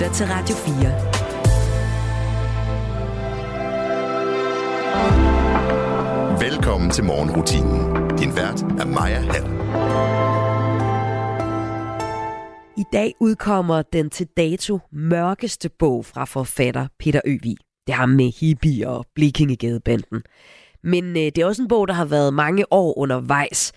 lytter til Radio 4. Velkommen til morgenrutinen. Din vært er Maja Hall. I dag udkommer den til dato mørkeste bog fra forfatter Peter Øvig. Det har med hippie og Blikingegadebanden. Men øh, det er også en bog, der har været mange år undervejs.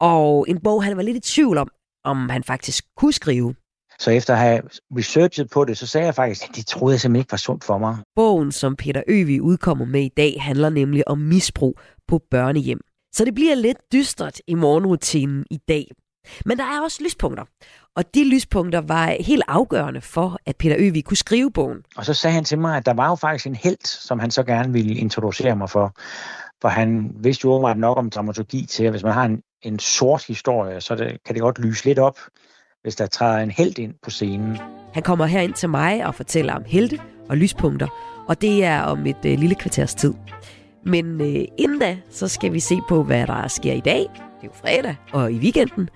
Og en bog, han var lidt i tvivl om, om han faktisk kunne skrive. Så efter at have researchet på det, så sagde jeg faktisk, at det troede jeg simpelthen ikke var sundt for mig. Bogen, som Peter Øvig udkommer med i dag, handler nemlig om misbrug på børnehjem. Så det bliver lidt dystert i morgenrutinen i dag. Men der er også lyspunkter. Og de lyspunkter var helt afgørende for, at Peter Øvig kunne skrive bogen. Og så sagde han til mig, at der var jo faktisk en held, som han så gerne ville introducere mig for. For han vidste jo åbenbart nok om dramaturgi til, at hvis man har en, en sort historie, så det, kan det godt lyse lidt op, hvis der træder en held ind på scenen. Han kommer her ind til mig og fortæller om helte og lyspunkter, og det er om et øh, lille kvarters tid. Men øh, inden da, så skal vi se på, hvad der sker i dag. Det er jo fredag, og i weekenden.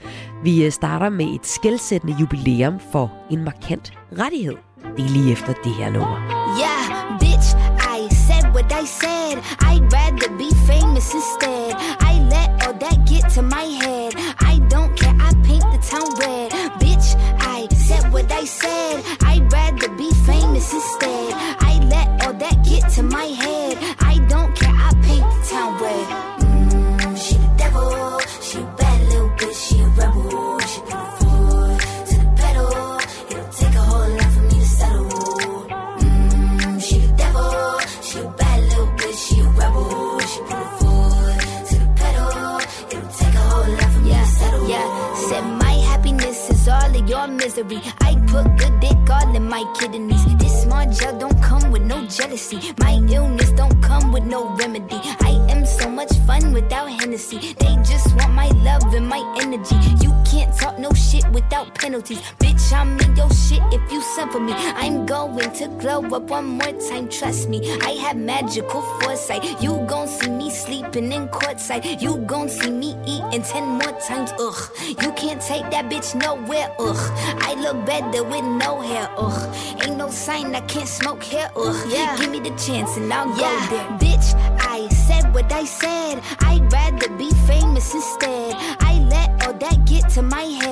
Vi øh, starter med et skældsættende jubilæum for en markant rettighed. Det er lige efter det her nummer. Yeah, bitch, I said what I said. I'd rather be famous instead. I let all that get to my head. Bitch, I'm in your shit if you send for me. I'm going to glow up one more time, trust me. I have magical foresight. You gon' see me sleeping in courtside. You gon' see me eating ten more times, ugh. You can't take that bitch nowhere, ugh. I look better with no hair, ugh. Ain't no sign I can't smoke hair, ugh. Yeah. Give me the chance and I'll go there. Bitch, I said what I said. I'd rather be famous instead. I let all that get to my head.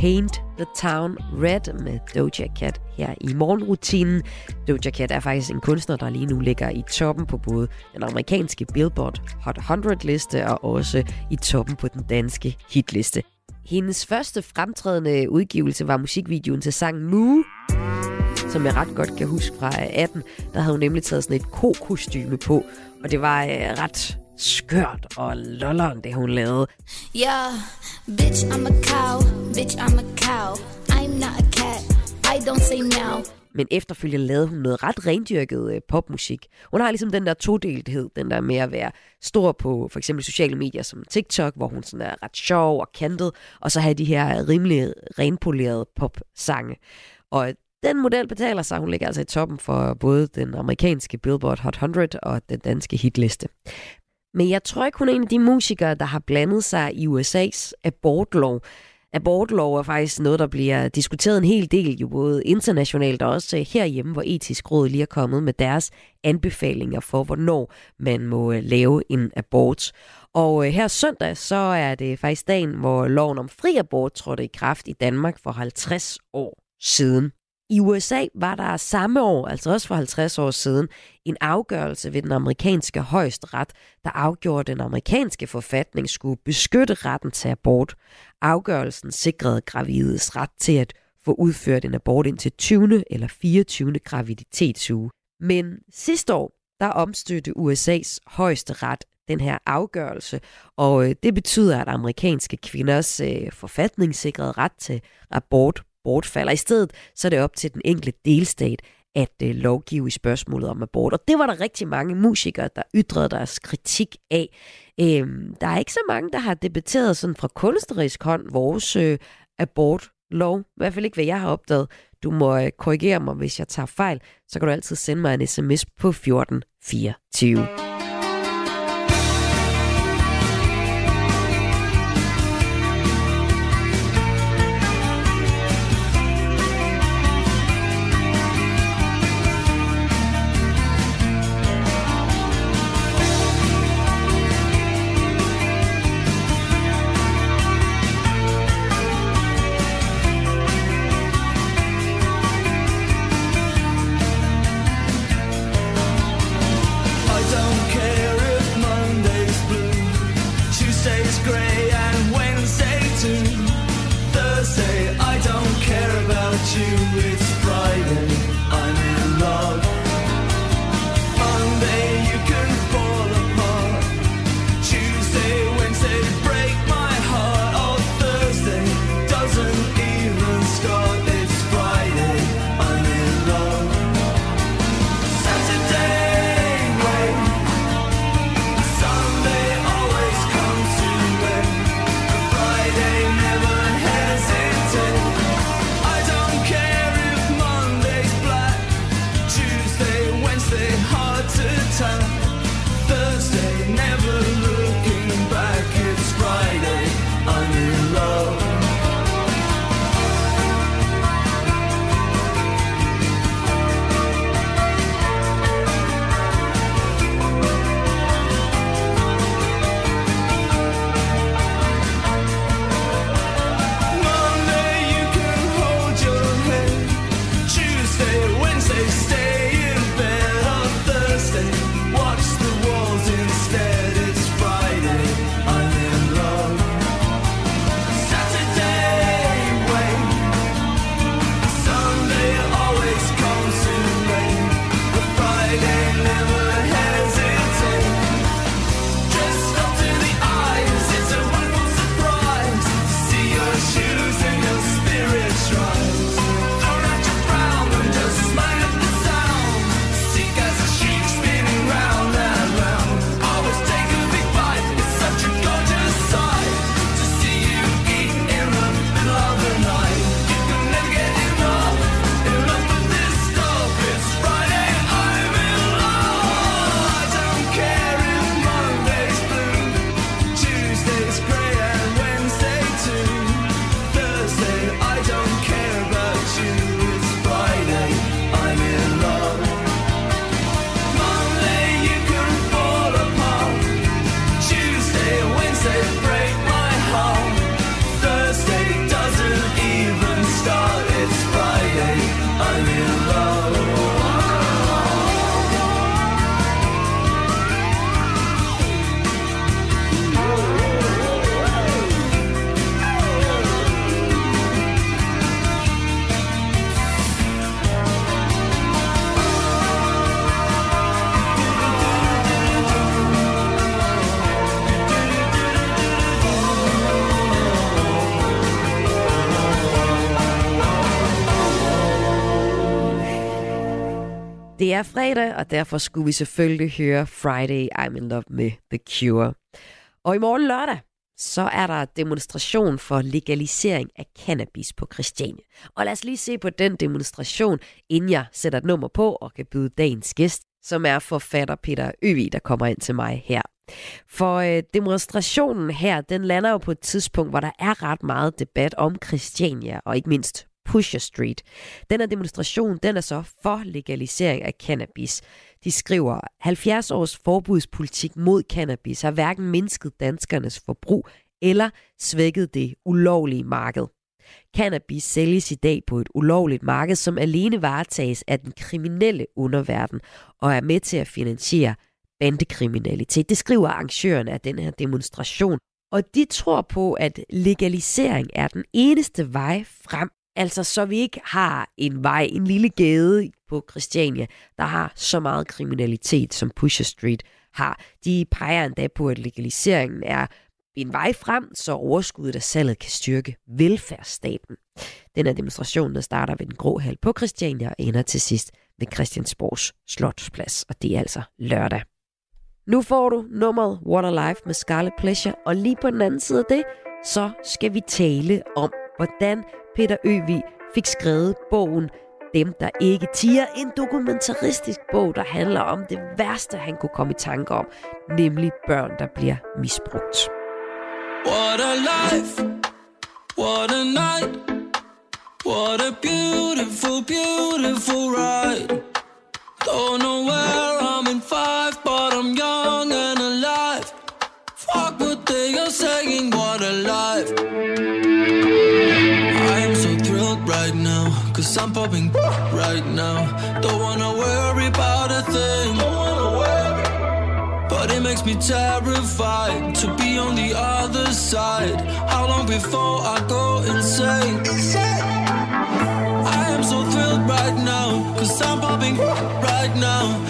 Paint the Town Red med Doja Cat her i morgenrutinen. Doja Cat er faktisk en kunstner, der lige nu ligger i toppen på både den amerikanske Billboard Hot 100-liste og også i toppen på den danske hitliste. Hendes første fremtrædende udgivelse var musikvideoen til sangen Moo, som jeg ret godt kan huske fra 18. Der havde hun nemlig taget sådan et ko-kostyme på, og det var øh, ret skørt og lolleren, det hun lavede. Yeah, bitch, I'm a cow. Bitch, I'm a cow. I'm not a cat. I don't say now. Men efterfølgende lavede hun noget ret rendyrket øh, popmusik. Hun har ligesom den der todelthed, den der med at være stor på for eksempel sociale medier som TikTok, hvor hun sådan er ret sjov og kantet, og så have de her rimelig renpolerede pop-sange. Og den model betaler sig. Hun ligger altså i toppen for både den amerikanske Billboard Hot 100 og den danske hitliste. Men jeg tror ikke, hun er en af de musikere, der har blandet sig i USA's abortlov. Abortlov er faktisk noget, der bliver diskuteret en hel del, jo både internationalt og også herhjemme, hvor etisk råd lige er kommet med deres anbefalinger for, hvornår man må øh, lave en abort. Og øh, her søndag, så er det faktisk dagen, hvor loven om fri abort trådte i kraft i Danmark for 50 år siden. I USA var der samme år, altså også for 50 år siden, en afgørelse ved den amerikanske højesteret, der afgjorde, at den amerikanske forfatning skulle beskytte retten til abort. Afgørelsen sikrede gravides ret til at få udført en abort indtil 20. eller 24. graviditetsuge. Men sidste år, der omstødte USA's højeste ret den her afgørelse, og øh, det betyder, at amerikanske kvinders øh, forfatningssikrede ret til abort bortfalder. I stedet så er det op til den enkelte delstat at øh, lovgive i spørgsmålet om abort. Og det var der rigtig mange musikere, der ytrede deres kritik af. Øhm, der er ikke så mange, der har debatteret sådan fra kunstnerisk hånd vores øh, abortlov. I hvert fald ikke, hvad jeg har opdaget. Du må øh, korrigere mig, hvis jeg tager fejl. Så kan du altid sende mig en sms på 1424. er fredag, og derfor skulle vi selvfølgelig høre Friday I'm in Love med The Cure. Og i morgen lørdag, så er der demonstration for legalisering af cannabis på Christiania. Og lad os lige se på den demonstration, inden jeg sætter et nummer på og kan byde dagens gæst, som er forfatter Peter Øvi, der kommer ind til mig her. For øh, demonstrationen her, den lander jo på et tidspunkt, hvor der er ret meget debat om Christiania, og ikke mindst Pusher Street. Den her demonstration, den er så for legalisering af cannabis. De skriver, 70 års forbudspolitik mod cannabis har hverken mindsket danskernes forbrug eller svækket det ulovlige marked. Cannabis sælges i dag på et ulovligt marked, som alene varetages af den kriminelle underverden og er med til at finansiere bandekriminalitet. Det skriver arrangørerne af den her demonstration. Og de tror på, at legalisering er den eneste vej frem Altså, så vi ikke har en vej, en lille gade på Christiania, der har så meget kriminalitet, som Pusher Street har. De peger endda på, at legaliseringen er en vej frem, så overskuddet af salget kan styrke velfærdsstaten. Den her demonstration, der starter ved den grå hal på Christiania og ender til sidst ved Christiansborgs Slotsplads, og det er altså lørdag. Nu får du nummeret What a Life med Scarlet Pleasure, og lige på den anden side af det, så skal vi tale om, hvordan Peter Øvi fik skrevet bogen Dem, der ikke tiger. En dokumentaristisk bog, der handler om det værste, han kunne komme i tanke om, nemlig børn, der bliver misbrugt. What a life, what a night, what a beautiful, beautiful ride. Don't know where I'm in five, but I'm young and Cause I'm popping right now. Don't wanna worry about a thing. But it makes me terrified to be on the other side. How long before I go insane? I am so thrilled right now. Cause I'm popping right now.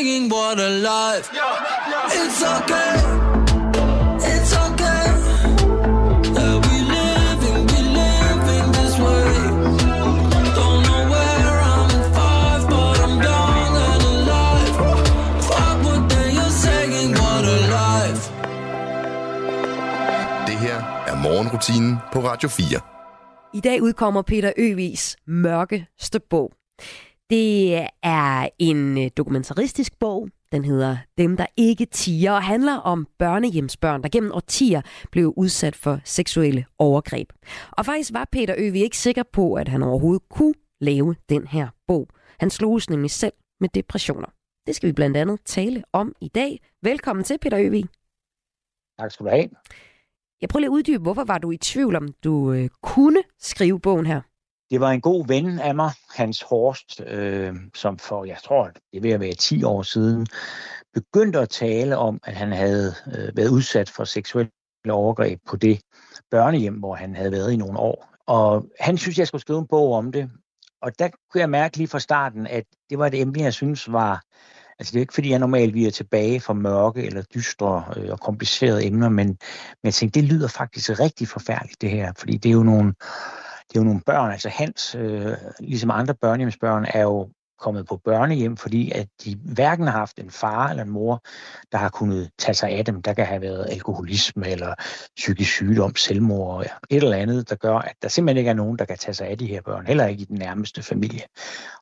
Saying, what a life. It's okay. It's okay. That we living, we living this way. Don't know where I'm in five, but I'm young and alive. Fuck what they are saying, what a life. Det her er morgenrutinen på Radio 4. I dag udkommer Peter Øvis mørkeste bog. Det er en øh, dokumentaristisk bog. Den hedder Dem, der ikke tiger, og handler om børnehjemsbørn, der gennem årtier blev udsat for seksuelle overgreb. Og faktisk var Peter Øvi ikke sikker på, at han overhovedet kunne lave den her bog. Han sloges nemlig selv med depressioner. Det skal vi blandt andet tale om i dag. Velkommen til, Peter Øvi. Tak skal du have. Jeg prøver lige at uddybe, hvorfor var du i tvivl om, du øh, kunne skrive bogen her? Det var en god ven af mig, Hans Horst, øh, som for, jeg tror, det er ved at være 10 år siden, begyndte at tale om, at han havde øh, været udsat for seksuelle overgreb på det børnehjem, hvor han havde været i nogle år. Og han synes, jeg skulle skrive en bog om det. og der kunne jeg mærke lige fra starten, at det var et emne, jeg synes var... Altså det er ikke, fordi jeg normalt er tilbage fra mørke eller dystre øh, og komplicerede emner, men, men jeg tænkte, det lyder faktisk rigtig forfærdeligt, det her. Fordi det er jo nogle, det er jo nogle børn, altså Hans, øh, ligesom andre børnehjemsbørn, er jo kommet på børnehjem, fordi at de hverken har haft en far eller en mor, der har kunnet tage sig af dem. Der kan have været alkoholisme eller psykisk sygdom, selvmord, et eller andet, der gør, at der simpelthen ikke er nogen, der kan tage sig af de her børn, heller ikke i den nærmeste familie.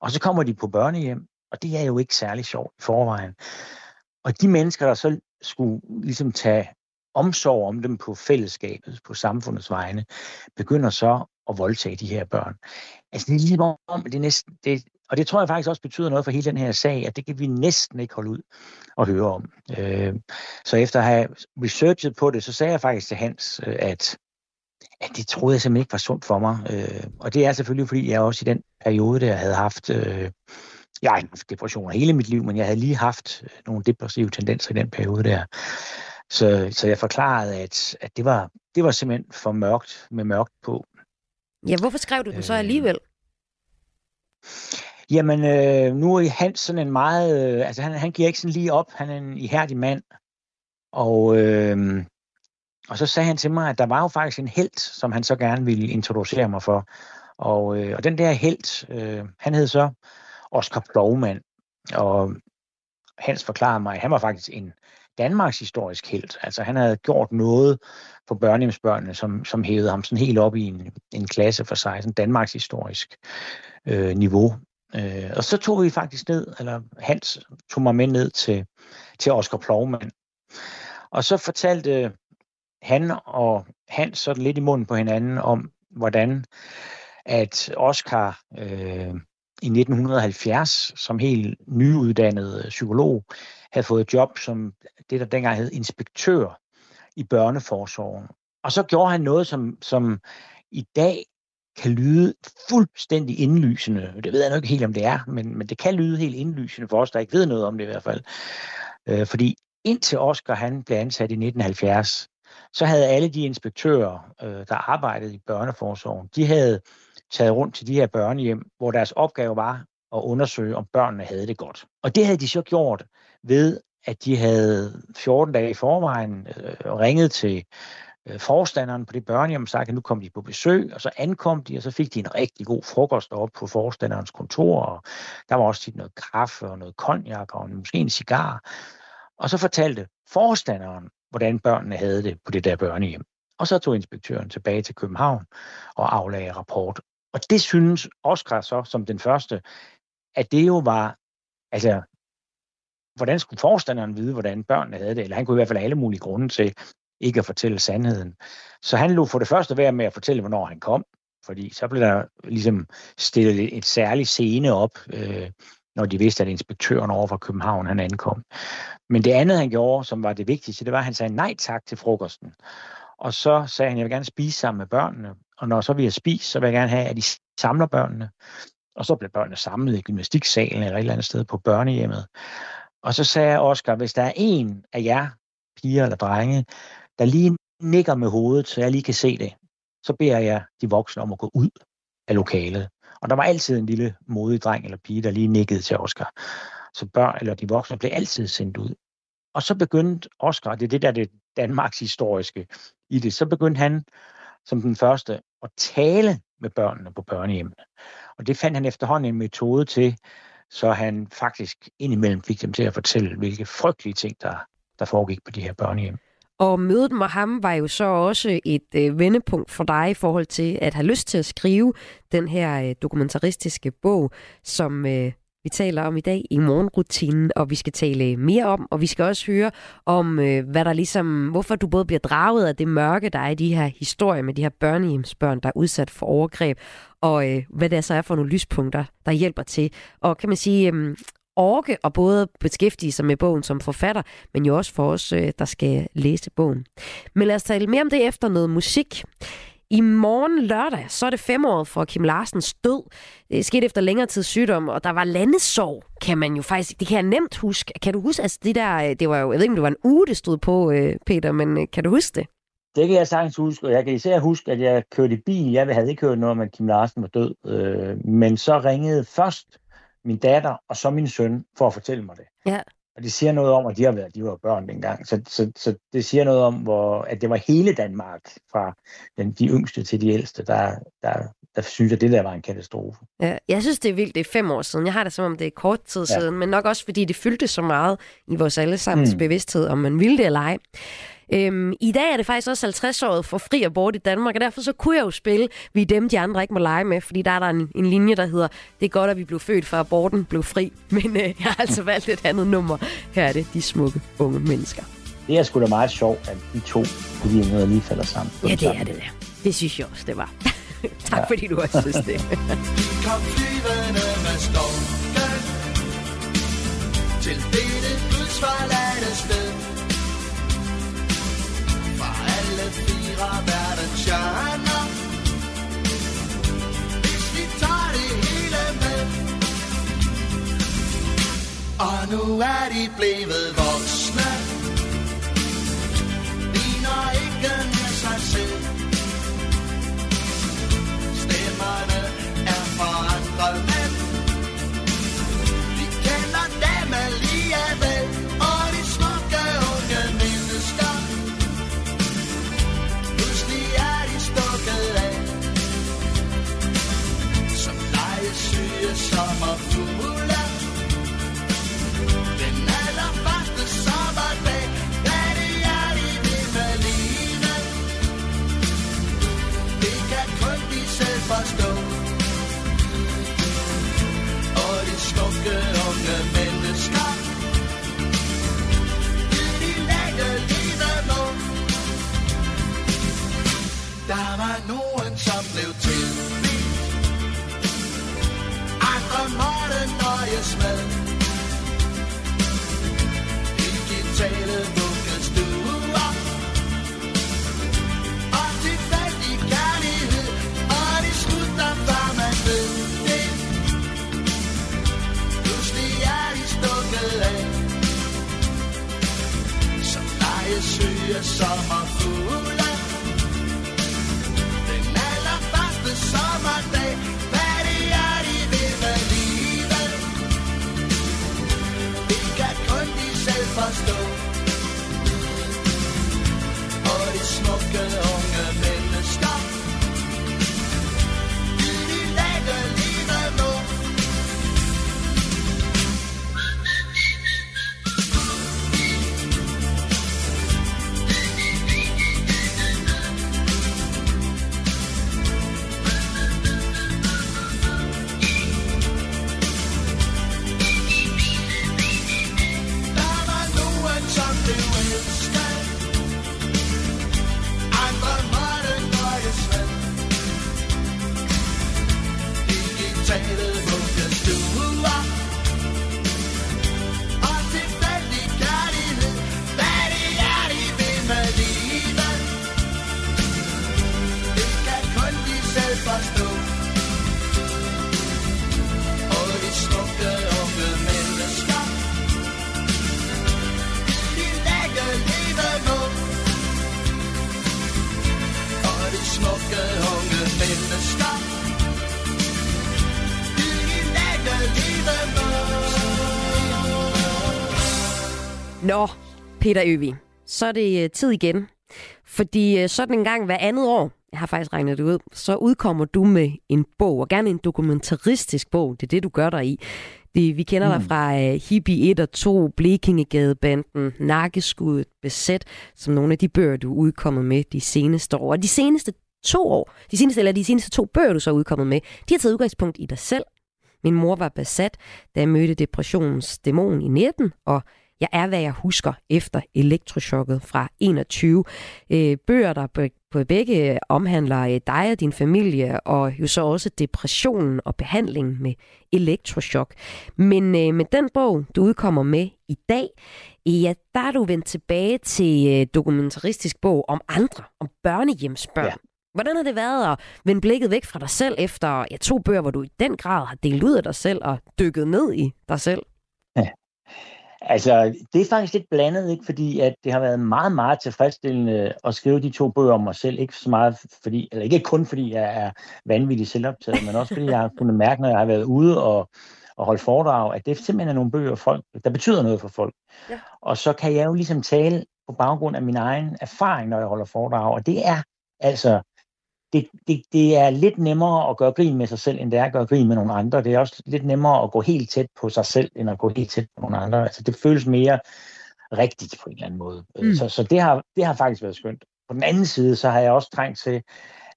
Og så kommer de på børnehjem, og det er jo ikke særlig sjovt i forvejen. Og de mennesker, der så skulle ligesom tage omsorg om dem på fællesskabet, på samfundets vegne, begynder så at voldtage de her børn. Altså det er ligesom om, det er næsten, det, og det tror jeg faktisk også betyder noget for hele den her sag, at det kan vi næsten ikke holde ud og høre om. Øh, så efter at have researchet på det, så sagde jeg faktisk til Hans, øh, at, at det troede jeg simpelthen ikke var sundt for mig. Øh, og det er selvfølgelig, fordi jeg også i den periode, der havde haft... Øh, jeg har haft depressioner hele mit liv, men jeg havde lige haft øh, nogle depressive tendenser i den periode der. Så, så jeg forklarede, at, at det, var, det var simpelthen for mørkt med mørkt på. Ja, hvorfor skrev du den så alligevel? Øh, jamen, øh, nu er Hans sådan en meget... Øh, altså, han, han giver ikke sådan lige op. Han er en ihærdig mand. Og, øh, og så sagde han til mig, at der var jo faktisk en held, som han så gerne ville introducere mig for. Og, øh, og den der held, øh, han hed så Oscar Plovmand. Og Hans forklarede mig, at han var faktisk en Danmarks historisk held. Altså han havde gjort noget for børnehjemsbørnene, som, som hævede ham sådan helt op i en, en klasse for sig, sådan Danmarks historisk øh, niveau. Øh, og så tog vi faktisk ned, eller Hans tog mig med ned til, til Oscar Plovmand. Og så fortalte øh, han og Hans sådan lidt i munden på hinanden om, hvordan at Oscar øh, i 1970 som helt nyuddannet øh, psykolog havde fået job som det, der dengang hed inspektør i børneforsorgen. Og så gjorde han noget, som, som i dag kan lyde fuldstændig indlysende. Det ved jeg nok ikke helt, om det er, men, men det kan lyde helt indlysende for os, der ikke ved noget om det i hvert fald. Øh, fordi indtil Oscar han blev ansat i 1970, så havde alle de inspektører, øh, der arbejdede i børneforsorgen, de havde taget rundt til de her børnehjem, hvor deres opgave var at undersøge, om børnene havde det godt. Og det havde de så gjort ved, at de havde 14 dage i forvejen øh, ringet til øh, forstanderen på det børnehjem og sagt, at nu kom de på besøg, og så ankom de, og så fik de en rigtig god frokost op på forstanderens kontor, og der var også tit noget kaffe og noget konjak og måske en cigar. Og så fortalte forstanderen, hvordan børnene havde det på det der børnehjem. Og så tog inspektøren tilbage til København og aflagde rapport. Og det synes Oscar så som den første, at det jo var, altså, hvordan skulle forstanderen vide, hvordan børnene havde det? Eller han kunne i hvert fald have alle mulige grunde til ikke at fortælle sandheden. Så han lå for det første være med at fortælle, hvornår han kom, fordi så blev der ligesom stillet et særligt scene op, øh, når de vidste, at inspektøren over fra København han ankom. Men det andet, han gjorde, som var det vigtigste, det var, at han sagde nej tak til frokosten. Og så sagde han, jeg vil gerne spise sammen med børnene. Og når så vi har spist, så vil jeg gerne have, at de samler børnene. Og så blev børnene samlet i gymnastiksalen eller et eller andet sted på børnehjemmet. Og så sagde Oscar, hvis der er en af jer, piger eller drenge, der lige nikker med hovedet, så jeg lige kan se det, så beder jeg de voksne om at gå ud af lokalet. Og der var altid en lille modig dreng eller pige, der lige nikkede til Oscar. Så børn eller de voksne blev altid sendt ud. Og så begyndte Oscar, det er det der det Danmarks historiske i det, så begyndte han som den første at tale med børnene på børnehjemmene. Og det fandt han efterhånden en metode til, så han faktisk indimellem fik dem til at fortælle, hvilke frygtelige ting, der, der foregik på de her børnehjem. Og mødet med ham var jo så også et øh, vendepunkt for dig i forhold til at have lyst til at skrive den her øh, dokumentaristiske bog, som øh, vi taler om i dag i morgenrutinen, og vi skal tale mere om, og vi skal også høre om, øh, hvad der ligesom, hvorfor du både bliver draget af det mørke, der er i de her historier med de her børnehjemsbørn, der er udsat for overgreb, og øh, hvad det så er for nogle lyspunkter, der hjælper til. Og kan man sige, øh, orke og både beskæftige sig med bogen som forfatter, men jo også for os, øh, der skal læse bogen. Men lad os tale mere om det efter noget musik. I morgen lørdag, så er det femåret for Kim Larsens død. Det skete efter længere tid sygdom, og der var landesorg, kan man jo faktisk, det kan jeg nemt huske. Kan du huske, altså det der, det var jo, jeg ved ikke, om det var en uge, det stod på, øh, Peter, men øh, kan du huske det? Det kan jeg sagtens huske, og jeg kan især huske, at jeg kørte i bil. Jeg havde ikke hørt noget om, at Kim Larsen var død. Øh, men så ringede først min datter og så min søn for at fortælle mig det. Ja. Og det siger noget om, at de har været, de var børn dengang. Så, så, så det siger noget om, hvor, at det var hele Danmark, fra den, de yngste til de ældste, der, der, der synes, at det der var en katastrofe. Ja, jeg synes, det er vildt. Det er fem år siden. Jeg har det som om, det er kort tid Ja. siden, men nok også, fordi det fyldte så meget i vores allesammens Mm. bevidsthed, om man ville det eller ej. Øhm, I dag er det faktisk også 50-året for fri abort i Danmark, og derfor så kunne jeg jo spille Vi er dem, de andre ikke må lege med, fordi der er der en, en linje, der hedder Det er godt, at vi blev født, for aborten blev fri. Men øh, jeg har altså valgt et andet nummer. Her er det De smukke unge mennesker. Det er sgu da meget sjovt, at de to begivenheder lige falder sammen. Ja, det er det der. Det synes jeg også, det var. tak fordi du også synes det. kom flyvende med storken Til dette fire verdens hjørner Hvis vi tager det hele med. Og nu er de blevet voksne. Ligner ikke med sig selv. Stemmerne er forandret, men vi kender dem alligevel. Legesyge sommerfugle. Den allerførste sommerdag, da de er de ved med livet. Det kan kun de selv forstå Og de smukke unge mennesker Vil de lægge livet må Der var nogen Christmas. Nå, Peter Øvig, så er det øh, tid igen. Fordi øh, sådan en gang hver andet år, jeg har faktisk regnet det ud, så udkommer du med en bog, og gerne en dokumentaristisk bog. Det er det, du gør der i. Det, vi kender mm. dig fra uh, Hippie 1 og 2, Blekingegadebanden, Nakkeskuddet, Besæt, som nogle af de bøger, du er udkommet med de seneste år. Og de seneste to år, de seneste, eller de seneste to bøger, du så er udkommet med, de har taget udgangspunkt i dig selv. Min mor var besat, da jeg mødte depressionens dæmon i 19, og jeg er, hvad jeg husker efter elektrochokket fra 21. Øh, bøger, der på, på begge omhandler øh, dig og din familie, og jo så også depressionen og behandlingen med elektrochok. Men øh, med den bog, du udkommer med i dag, ja, der er du vendt tilbage til øh, dokumentaristisk bog om andre, om børnehjemsbørn. Ja. Ja. Hvordan har det været at vende blikket væk fra dig selv efter ja, to bøger, hvor du i den grad har delt ud af dig selv og dykket ned i dig selv? Altså, det er faktisk lidt blandet, ikke? fordi at det har været meget, meget tilfredsstillende at skrive de to bøger om mig selv. Ikke så meget fordi, eller ikke kun fordi jeg er vanvittigt selvoptaget, men også fordi jeg har kunnet mærke, når jeg har været ude og, og holde foredrag, at det simpelthen er nogle bøger, folk, der betyder noget for folk. Ja. Og så kan jeg jo ligesom tale på baggrund af min egen erfaring, når jeg holder foredrag, og det er altså det, det, det er lidt nemmere at gøre grin med sig selv, end det er at gøre grin med nogle andre. Det er også lidt nemmere at gå helt tæt på sig selv, end at gå helt tæt på nogle andre. Altså, det føles mere rigtigt på en eller anden måde. Mm. Mm. Så, så det, har, det har faktisk været skønt. På den anden side, så har jeg også trængt til,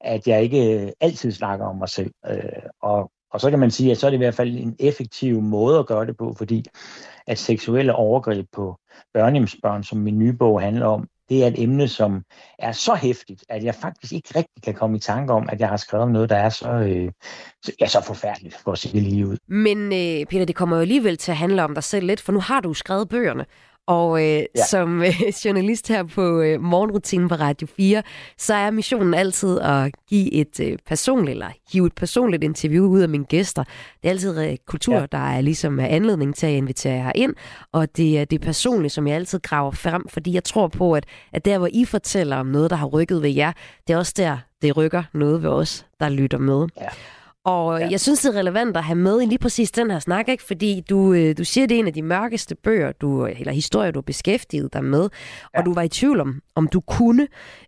at jeg ikke altid snakker om mig selv. Øh, og, og så kan man sige, at så er det i hvert fald en effektiv måde at gøre det på, fordi at seksuelle overgreb på børnehjemsbørn, som min nye bog handler om, det er et emne, som er så hæftigt, at jeg faktisk ikke rigtig kan komme i tanke om, at jeg har skrevet om noget, der er så, øh, så, ja, så forfærdeligt, for at sige det lige ud. Men øh, Peter, det kommer jo alligevel til at handle om dig selv lidt, for nu har du skrevet bøgerne. Og øh, ja. Som øh, journalist her på øh, morgenrutinen på Radio 4, så er missionen altid at give et øh, personligt, eller hive et personligt interview ud af mine gæster. Det er altid øh, kultur, ja. Ja. der er ligesom er anledning til at invitere jer ind, og det er det personlige, som jeg altid graver frem, fordi jeg tror på, at, at der, hvor I fortæller om noget, der har rykket ved jer, det er også der, det rykker noget ved os, der lytter med. Ja. Og ja. Jeg synes, det er relevant at have med i lige præcis den her snak, ikke? fordi du, øh, du siger, det er en af de mørkeste bøger, du, eller historier, du har beskæftiget dig med, ja. og du var i tvivl om, om du kunne.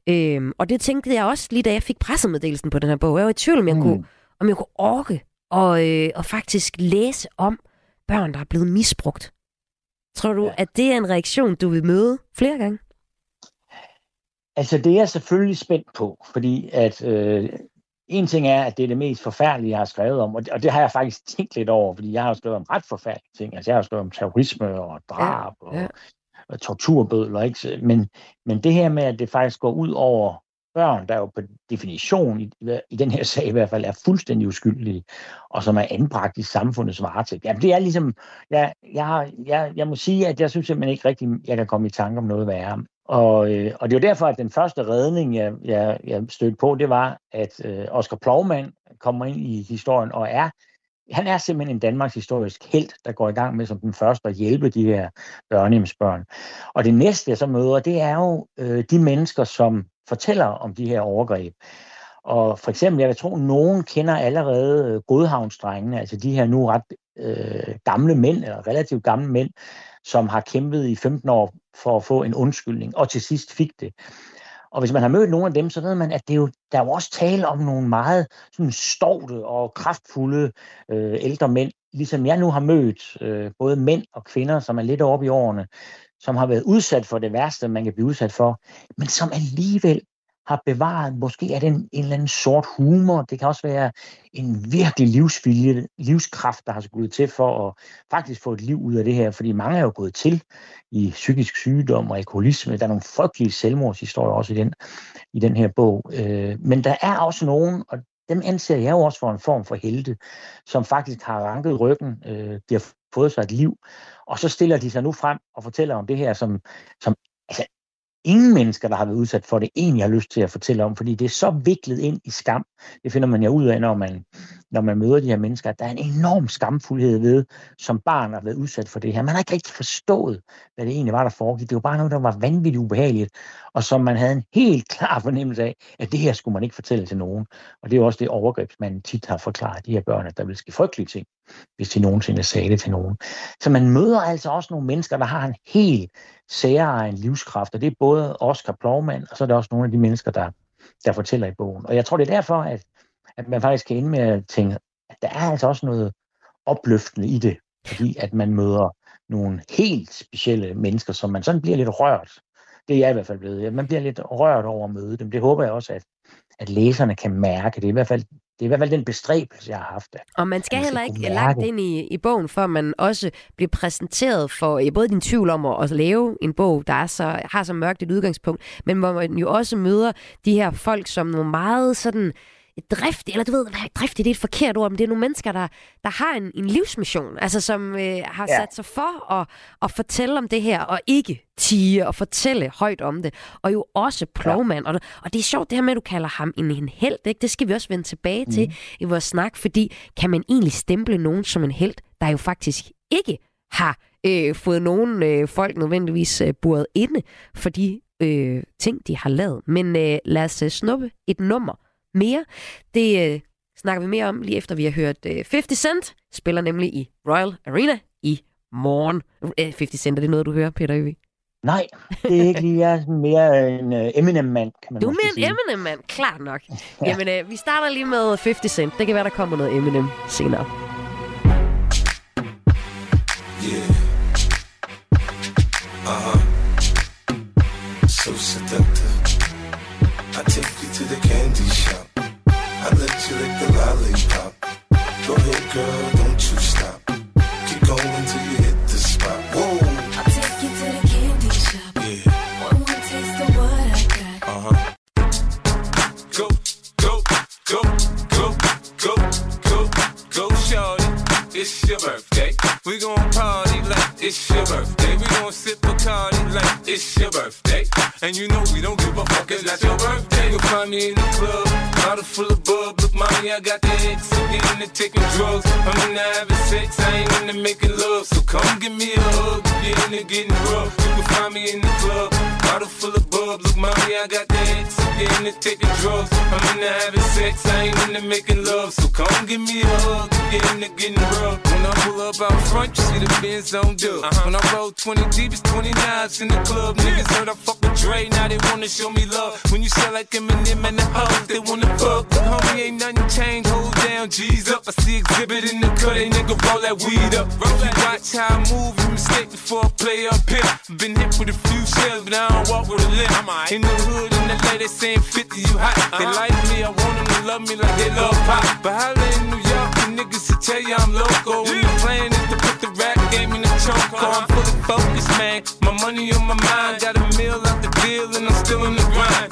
Øhm, og det tænkte jeg også lige, da jeg fik pressemeddelelsen på den her bog. Jeg var i tvivl, om jeg, mm. kunne, om jeg kunne orke og, øh, og faktisk læse om børn, der er blevet misbrugt. Tror du. Ja. at det er en reaktion, du vil møde flere gange? Altså, det er jeg selvfølgelig spændt på, fordi at øh, en ting er, at det er det mest forfærdelige, jeg har skrevet om, og det, og det har jeg faktisk tænkt lidt over, fordi jeg har jo skrevet om ret forfærdelige ting. Altså, jeg har skrevet om terrorisme og drab Ja, ja. og, og torturbødler, ikke? Men, men det her med, at det faktisk går ud over børn, der jo på definition, i, i den her sag i hvert fald, er fuldstændig uskyldige, og som er anbragt i samfundets varetægt. Jamen, det er ligesom, jeg, jeg, har, jeg, jeg må sige, at jeg synes simpelthen ikke rigtigt, jeg kan komme i tanke om noget værre. Og, øh, og det er jo derfor, at den første redning, jeg, jeg, jeg stødte på, det var, at øh, Oscar Plovmand kommer ind i historien og er han er simpelthen en Danmarks historisk held, der går i gang med som den første at hjælpe de her børnehjemsbørn. Og det næste, jeg så møder, det er jo øh, de mennesker, som fortæller om de her overgreb. Og for eksempel, jeg vil tro, nogen kender allerede øh, Godhavnsdrengene, altså de her nu ret øh, gamle mænd, eller relativt gamle mænd, som har kæmpet i 15 år for at få en undskyldning, og til sidst fik det. Og hvis man har mødt nogle af dem, så ved man, at det er jo, der er jo også tale om nogle meget sådan stovte og kraftfulde øh, ældre mænd, ligesom jeg nu har mødt øh, både mænd og kvinder, som er lidt oppe i årene, som har været udsat for det værste, man kan blive udsat for, men som alligevel har bevaret, måske er det en, en eller anden sort humor, det kan også være en virkelig livsvilje, livskraft, der har skulle til for at faktisk få et liv ud af det her, fordi mange er jo gået til i psykisk sygdom og alkoholisme. Der er nogle frygtelige selvmordshistorier også i den, i den her bog. Øh, men der er også nogen, og dem anser jeg jo også for en form for helte, som faktisk har ranket ryggen, øh, de har fået sig et liv, og så stiller de sig nu frem og fortæller om det her, som, som altså, ingen mennesker, der har været udsat for det, egentlig har lyst til at fortælle om, fordi det er så viklet ind i skam. Det finder man jo ud af, når man, når man møder de her mennesker, at der er en enorm skamfuldhed ved, som barn har været udsat for det her. Man har ikke rigtig forstået, hvad det egentlig var, der foregik. Det var bare noget, der var vanvittigt ubehageligt, og som man havde en helt klar fornemmelse af, at det her skulle man ikke fortælle til nogen. Og det er jo også det overgrebsmanden tit har forklaret de her børn, at der vil ske frygtelige ting, hvis de nogensinde sagde det til nogen. Så man møder altså også nogle mennesker, der har en helt særegen livskraft, og det er både Oscar Plovmand, og så er der også nogle af de mennesker, der, der fortæller i bogen. Og jeg tror, det er derfor, at, at man faktisk kan ende med at tænke, at der er altså også noget opløftende i det, fordi at man møder nogle helt specielle mennesker, som man sådan bliver lidt rørt. Det er jeg i hvert fald blevet. Man bliver lidt rørt over at møde dem. Det håber jeg også, at, at læserne kan mærke. Det er i hvert fald det er i hvert fald den bestræbelse, jeg har haft. Og man skal Man heller ikke langt ind i, i bogen, før man også bliver præsenteret for ja, både din tvivl om at, at lave en bog, der er så, har så mørkt et udgangspunkt, men hvor man jo også møder de her folk som nogle meget sådan driftige, eller du ved, nej, driftige, det er et forkert ord, men det er nogle mennesker, der, der har en, en livsmission, altså som øh, har Ja. sat sig for at, at fortælle om det her, og ikke tige og fortælle højt om det, og jo også plovmand. Og, og det er sjovt det her med, at du kalder ham en, en held, ikke? det skal vi også vende tilbage til Mhm. i vores snak, fordi kan man egentlig stemple nogen som en held, der jo faktisk ikke har øh, fået nogen øh, folk nødvendigvis øh, buret inde for de øh, ting, de har lavet. Men øh, lad os øh, snuppe et nummer mere. Det øh, snakker vi mere om lige efter vi har hørt øh, 50 Cent spiller nemlig i Royal Arena i morgen. Øh, 50 Cent, er det noget, du hører, Peter Øvig? Nej, det er ikke lige. Jeg er mere en uh, Eminem-mand, kan man Du er en. Eminem-mand, klart nok. ja. Jamen, øh, vi starter lige med 50 Cent. Det kan være, der kommer noget Eminem senere. Yeah. Uh huh. So seductive. I take you to the candy you lick the lollipop. Go ahead, girl, don't you stop. Keep going till you hit the spot. Whoa. I'll take you to the candy shop. Yeah. One more taste of what I got. Uh huh. Go, go, go, go, go, go, go, shorty. It's your birthday. We gon' party like it's your birthday. We gon' sip Bacardi like it's your birthday. And you know we don't give a fuck, it's not your birthday. You'll find me in the club, bottle full of bub. Look, mommy, I got the X. I'm getting into taking drugs. I'm into having sex, I ain't in into making love. So come give me a hug, get into getting rough. You can find me in the club, bottle full of bub. Look, mommy, I got the X. I'm getting into taking drugs. I'm into having sex, I ain't in into making love. So come give me a hug, get into getting rough. When I pull up out front, you see the Benz on dub. When I roll 20 deep, it's 29s in the club. Niggas heard I fuck Dre, now they wanna show me love. When you sell like Eminem and the hoes, they wanna fuck. But homie, ain't nothing changed, hold down, G's up. I see exhibit in the cut, they nigga roll that weed up. Roll that watch how I move, you mistake before I play up here. Been hit with a few shells, but I don't walk with a limp. In the hood, in the lady saying 50, you hot. They uh-huh. like me, I want them to love me like they love pop. But holla in New York, the niggas to tell you I'm local. When the plan is to put the rap game in the choke. Uh-huh. I'm fully focused, man. My money on my mind, got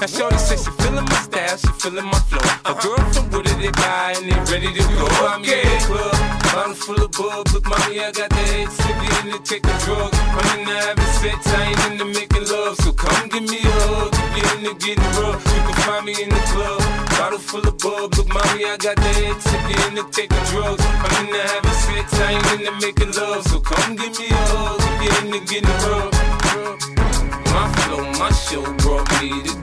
Now, Shorty says she feeling my style, she feeling my flow. A girl from Wooded, they buy, and they ready to go. I'm in the club, bottle full of bub. Look, mommy, I got the head sippy in the taking drugs. I'm in the having sex, I ain't into making love. So come give me a hug, get into getting rough. You can find me in the club, bottle full of bub. Look, mommy, I got the head sippy in the taking drugs. I'm in the having sex, I ain't into making love. So come give me a hug, get into getting rough. My flow, my show brought me to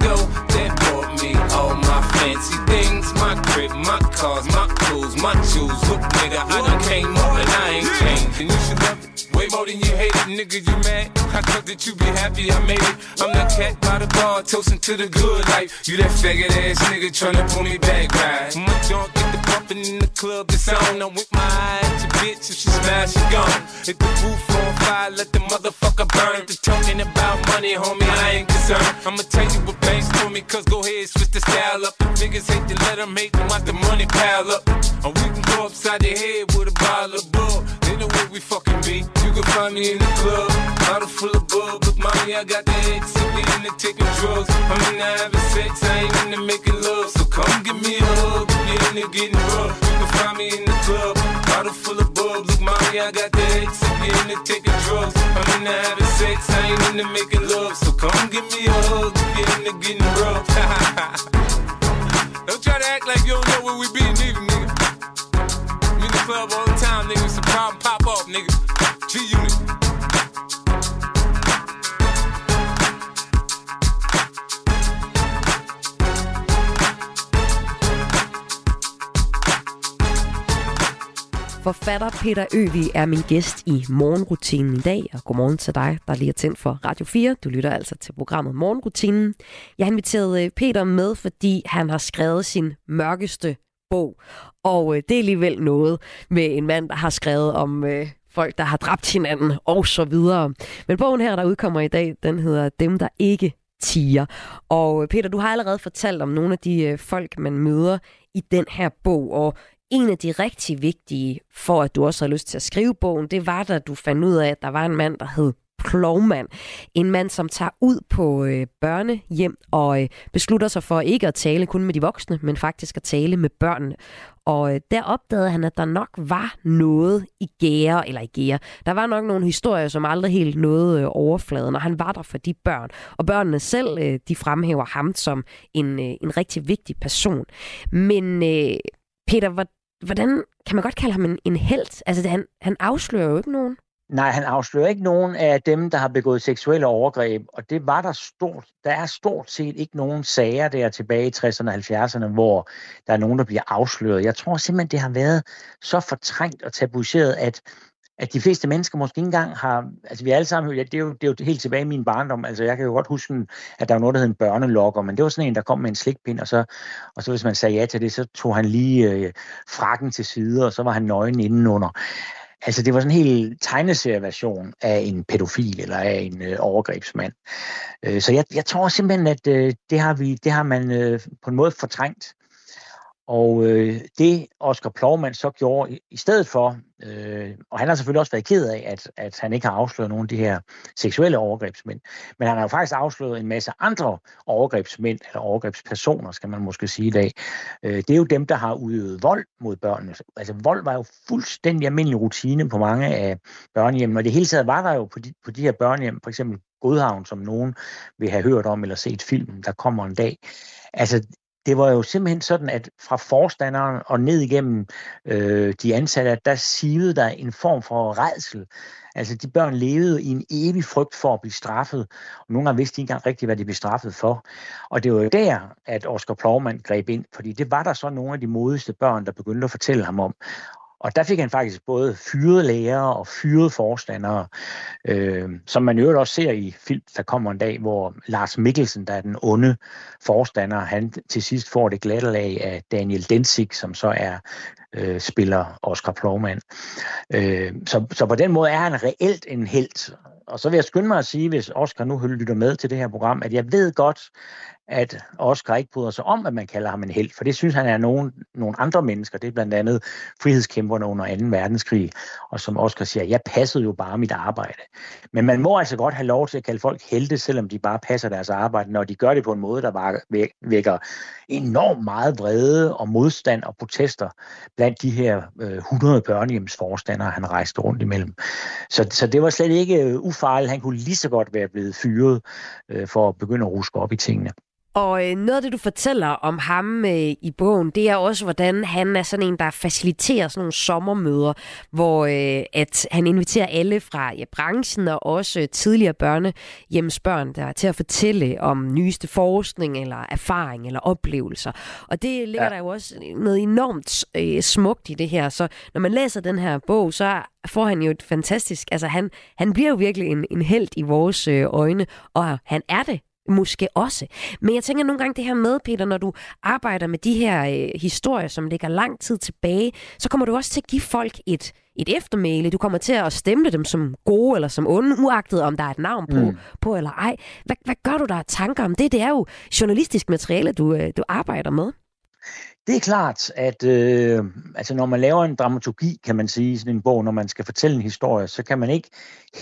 my cars, my clothes, my shoes. Look, nigga, I done came up and I ain't changed. And you should than you hate it, nigga, you mad? I thought that you be happy I made it. I'm that cat by the bar, toasting to the good life. You that faggot ass nigga tryna pull me back, right? My junk get the bumping in the club, it's on. I'm with my eye at your bitch, if she smash, she gone. Hit the roof on fire, let the motherfucker burn. The talking about money, homie, I ain't concerned. I'ma tell you what banks told me, cause go ahead, switch the style up. The niggas hate to let them hate them, watch the money pile up. And we can go upside the head with a bottle of bull. They know where we fucking be. You me in the club, bottle full of bub. Look, mommy, I got the head sippy in the taking drugs. I'm in the having sex, I ain't into making love. So come give me a hug, get into getting rough. You can find me in the club, bottle full of bub. Look, mommy, I got the head sippy in the taking drugs. I'm in the having sex, I ain't into making love. So come give me a hug, get into getting rough. don't try to act like you don't know where we be, neither, nigga. I'm in the club all Forfatter Peter Øvi er min gæst i morgenrutinen i dag, og godmorgen til dig, der lige er tændt for Radio 4. Du lytter altså til programmet Morgenrutinen. Jeg har inviteret øh, Peter med, fordi han har skrevet sin mørkeste bog, og øh, det er alligevel noget med en mand, der har skrevet om øh, folk, der har dræbt hinanden og så videre. Men bogen her, der udkommer i dag, den hedder Dem, der ikke tiger. Og øh, Peter, du har allerede fortalt om nogle af de øh, folk, man møder i den her bog, og en af de rigtig vigtige, for at du også har lyst til at skrive bogen, det var, da du fandt ud af, at der var en mand, der hed Plovmand. En mand, som tager ud på øh, børnehjem og øh, beslutter sig for ikke at tale kun med de voksne, men faktisk at tale med børnene. Og øh, der opdagede han, at der nok var noget i gære, eller i gære. Der var nok nogle historier, som aldrig helt nåede øh, overfladen, og han var der for de børn. Og børnene selv, øh, de fremhæver ham som en, øh, en rigtig vigtig person. Men øh, Peter, hvordan kan man godt kalde ham en, en held? Altså, det, han, han afslører jo ikke nogen. Nej, han afslører ikke nogen af dem, der har begået seksuelle overgreb, og det var der stort. Der er stort set ikke nogen sager der tilbage i 60'erne og 70'erne, hvor der er nogen, der bliver afsløret. Jeg tror simpelthen, det har været så fortrængt og tabuiseret, at at de fleste mennesker måske ikke engang har, altså vi alle sammen, ja, det, er jo, det er jo helt tilbage i min barndom, altså jeg kan jo godt huske, at der var noget, der hed en børnelokker, men det var sådan en, der kom med en slikpind, og så, og så hvis man sagde ja til det, så tog han lige øh, frakken til side, og så var han nøgen indenunder. Altså det var sådan en helt tegneserieversion af en pædofil eller af en øh, overgrebsmand. Øh, så jeg, jeg tror simpelthen, at øh, det, har vi, det har man øh, på en måde fortrængt. Og øh, det Oscar Plovman så gjorde i, i stedet for, øh, og han har selvfølgelig også været ked af, at, at han ikke har afsløret nogen af de her seksuelle overgrebsmænd, men han har jo faktisk afsløret en masse andre overgrebsmænd, eller overgrebspersoner, skal man måske sige i dag. Øh, det er jo dem, der har udøvet vold mod børnene. Altså vold var jo fuldstændig almindelig rutine på mange af børnehjem, og det hele taget var der jo på de, på de her børnehjem, for eksempel Godhavn, som nogen vil have hørt om eller set filmen, der kommer en dag. Altså, det var jo simpelthen sådan, at fra forstanderen og ned igennem øh, de ansatte, der sivede der en form for redsel. Altså de børn levede i en evig frygt for at blive straffet, og nogle gange vidste de ikke engang rigtigt, hvad de blev straffet for. Og det var jo der, at Oscar Plovman greb ind, fordi det var der så nogle af de modigste børn, der begyndte at fortælle ham om. Og der fik han faktisk både fyret lærere og fyret forstandere, øh, som man jo også ser i film, der kommer en dag, hvor Lars Mikkelsen, der er den onde forstander, han til sidst får det glatterlag af Daniel Densig, som så er øh, spiller Oscar Plovman. Øh, så, så på den måde er han reelt en held. Og så vil jeg skynde mig at sige, hvis Oscar nu lytter med til det her program, at jeg ved godt, at Oscar ikke bryder sig om, at man kalder ham en held, for det synes han er nogen, nogle andre mennesker. Det er blandt andet frihedskæmperne under 2. verdenskrig, og som Oscar siger, jeg passede jo bare mit arbejde. Men man må altså godt have lov til at kalde folk helte, selvom de bare passer deres arbejde, når de gør det på en måde, der vækker enormt meget vrede og modstand og protester blandt de her øh, 100 børnehjemsforstandere, han rejste rundt imellem. Så, så det var slet ikke øh, ufarligt. Han kunne lige så godt være blevet fyret øh, for at begynde at ruske op i tingene. Og øh, noget af det, du fortæller om ham øh, i bogen, det er også, hvordan han er sådan en, der faciliterer sådan nogle sommermøder, hvor øh, at han inviterer alle fra ja, branchen og også øh, tidligere børnehjemsbørn der til at fortælle om nyeste forskning eller erfaring eller oplevelser. Og det ligger ja. der jo også noget enormt øh, smukt i det her. Så når man læser den her bog, så får han jo et fantastisk... Altså han, han bliver jo virkelig en, en held i vores øh, øjne, og han er det måske også. Men jeg tænker nogle gange det her med, Peter, når du arbejder med de her øh, historier, som ligger lang tid tilbage, så kommer du også til at give folk et, et eftermæle. Du kommer til at stemple dem som gode eller som onde, uagtet om der er et navn på, mm. på eller ej. Hvad, hvad gør du der tanker om det? Det er jo journalistisk materiale, du, øh, du arbejder med. Det er klart, at øh, altså når man laver en dramaturgi, kan man sige, sådan en bog, når man skal fortælle en historie, så kan man ikke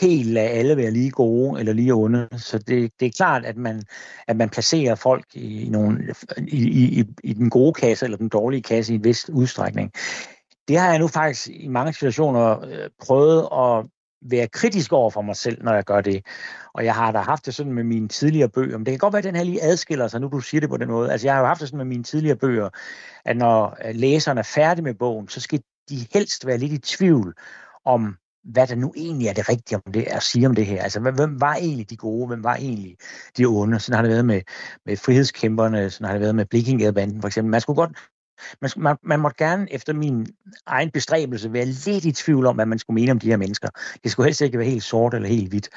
helt lade alle være lige gode eller lige onde. Så det, det er klart, at man, at man placerer folk i, nogle, i, i, i den gode kasse eller den dårlige kasse i en vis udstrækning. Det har jeg nu faktisk i mange situationer øh, prøvet at være kritisk over for mig selv, når jeg gør det. Og jeg har da haft det sådan med mine tidligere bøger, men det kan godt være, at den her lige adskiller sig, nu du siger det på den måde. Altså jeg har jo haft det sådan med mine tidligere bøger, at når øh, læseren er færdig med bogen, så skal de helst være lidt i tvivl om, hvad der nu egentlig er det rigtige om det, at sige om det her. Altså, hvem var egentlig de gode, hvem var egentlig de onde? Sådan har det været med, med frihedskæmperne, sådan har det været med Blikkingadbanden for eksempel. Man skulle godt man, man, man måtte gerne efter min egen bestræbelse være lidt i tvivl om, hvad man skulle mene om de her mennesker. Det skulle helst ikke være helt sort eller helt hvidt.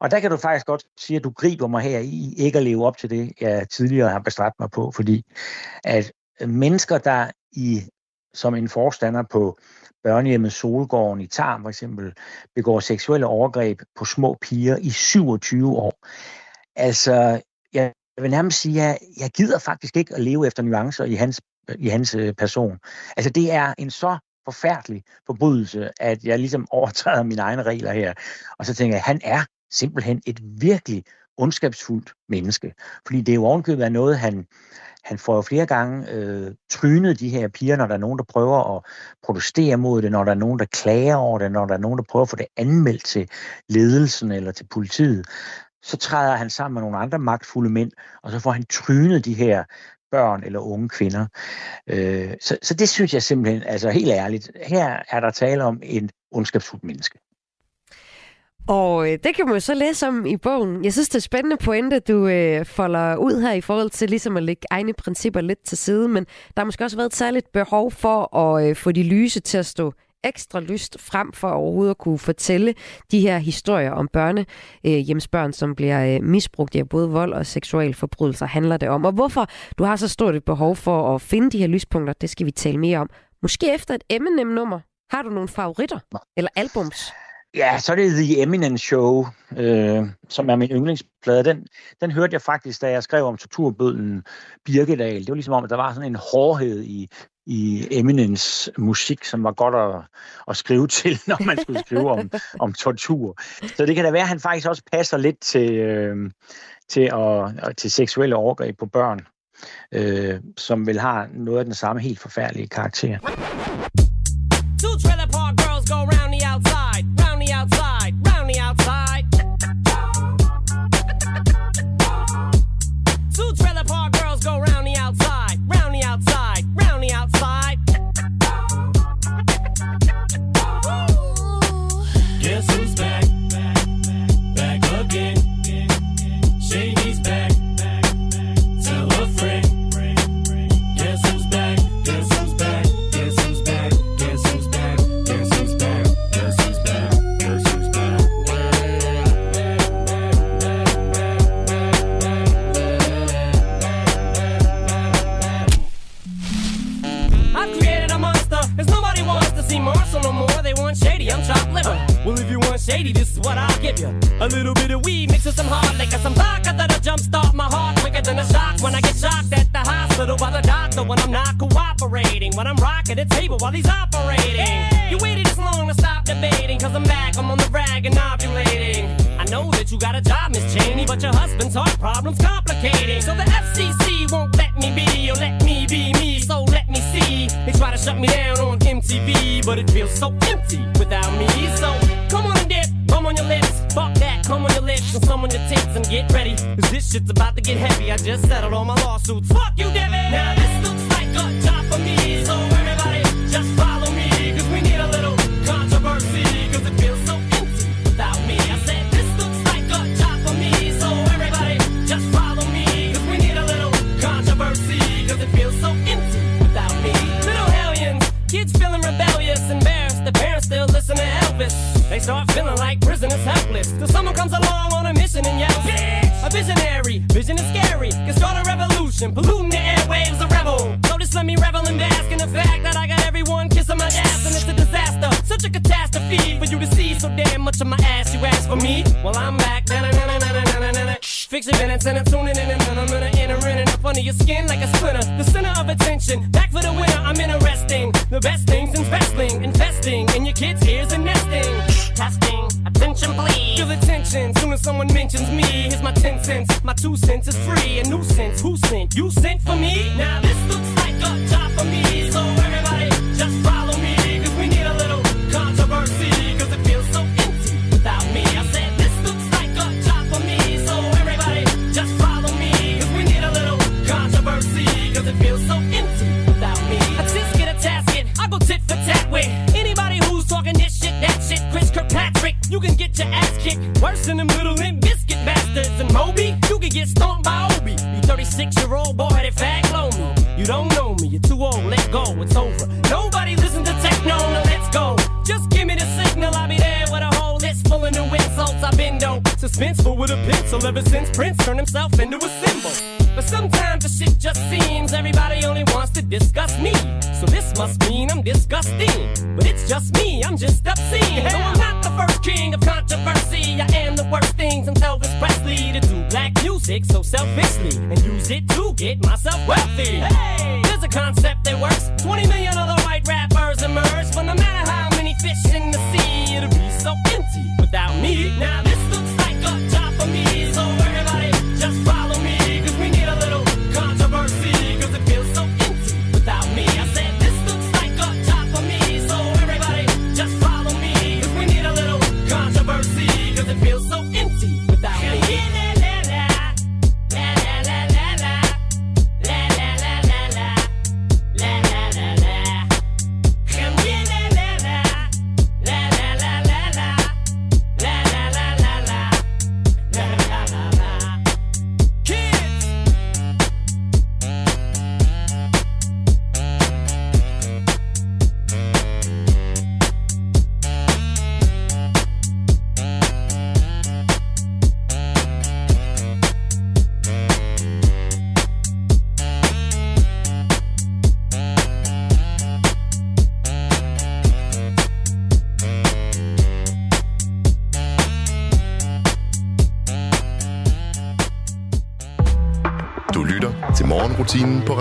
Og der kan du faktisk godt sige, at du griber mig her i ikke at leve op til det, jeg tidligere har bestræbt mig på, fordi at mennesker, der i som en forstander på børnehjemmet Solgården i Tarm for eksempel, begår seksuelle overgreb på små piger i 27 år. Altså, jeg vil nærmest sige, at jeg gider faktisk ikke at leve efter nuancer i hans Øh, i hans øh, person. Altså det er en så forfærdelig forbrydelse, at jeg ligesom overtræder mine egne regler her. Og så tænker jeg, han er simpelthen et virkelig ondskabsfuldt menneske. Fordi det er jo ovenkøbet af noget, han, han får jo flere gange øh, trynet de her piger, når der er nogen, der prøver at protestere mod det, når der er nogen, der klager over det, når der er nogen, der prøver at få det anmeldt til ledelsen eller til politiet. Så træder han sammen med nogle andre magtfulde mænd, og så får han trynet de her børn eller unge kvinder. Øh, så, så det synes jeg simpelthen, altså helt ærligt, her er der tale om en ondskabsfuld menneske. Og øh, det kan man jo så læse om i bogen. Jeg synes, det er spændende pointe, du øh, folder ud her i forhold til ligesom at lægge egne principper lidt til side, men der har måske også været et særligt behov for at øh, få de lyse til at stå ekstra lyst frem for overhovedet at kunne fortælle de her historier om børne øh, hjemsbørn, som bliver øh, misbrugt i både vold og seksuelle forbrydelser, handler det om. Og hvorfor du har så stort et behov for at finde de her lyspunkter, det skal vi tale mere om. Måske efter et Eminem-nummer. Har du nogle favoritter? Eller albums? Ja, så er det The Eminence Show, øh, som er min yndlingsplade. Den, den hørte jeg faktisk, da jeg skrev om torturbødlen Birkedal. Det var ligesom om, at der var sådan en hårdhed i, i Eminence musik, som var godt at, at skrive til, når man skulle skrive om, om tortur. Så det kan da være, at han faktisk også passer lidt til, øh, til, at, til seksuelle overgreb på børn, øh, som vel har noget af den samme helt forfærdelige karakter. Revolution, polluting the airwaves, a rebel. Just let me revel and bask in the fact that I got everyone kissing my ass, and it's a disaster, such a catastrophe for you to see so damn much of my ass. You ask for me, well I'm back. Fix your minutes and I'm tuning in and I'm gonna enter in and up under your skin like a splinter. The center of attention, back for the winner. I'm interesting. The best things in wrestling, investing someone mentions me. Here's my 10 cents, my two cents is free. A nuisance, who sent? You sent for me? Now this looks like a job for me. So with a pencil ever since Prince turned himself into a symbol. But sometimes the shit just seems everybody only wants to discuss me. So this must mean I'm disgusting. But it's just me, I'm just obscene. No, I'm not the first king of controversy. I am the worst things until Elvis Presley to do black music so selfishly and use it to get myself wealthy. Hey, there's a concept that works. 20 million other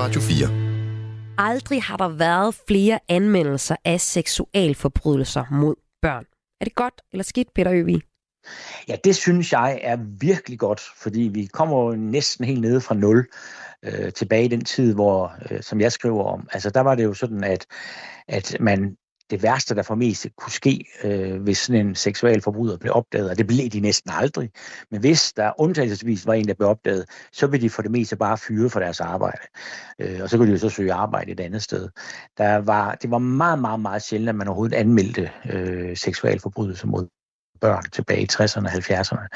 Radio 4. Aldrig har der været flere anmeldelser af seksualforbrydelser mod børn. Er det godt eller skidt, Peter Øvig? Ja, det synes jeg er virkelig godt, fordi vi kommer jo næsten helt nede fra nul øh, tilbage i den tid, hvor, øh, som jeg skriver om. Altså, der var det jo sådan, at, at man det værste, der for mest kunne ske, øh, hvis sådan en seksuel forbryder blev opdaget, og det blev de næsten aldrig. Men hvis der undtagelsesvis var en, der blev opdaget, så ville de for det meste bare fyre for deres arbejde. Øh, og så kunne de jo så søge arbejde et andet sted. Der var, det var meget, meget, meget sjældent, at man overhovedet anmeldte øh, seksuel forbrydelse mod børn tilbage i 60'erne og 70'erne.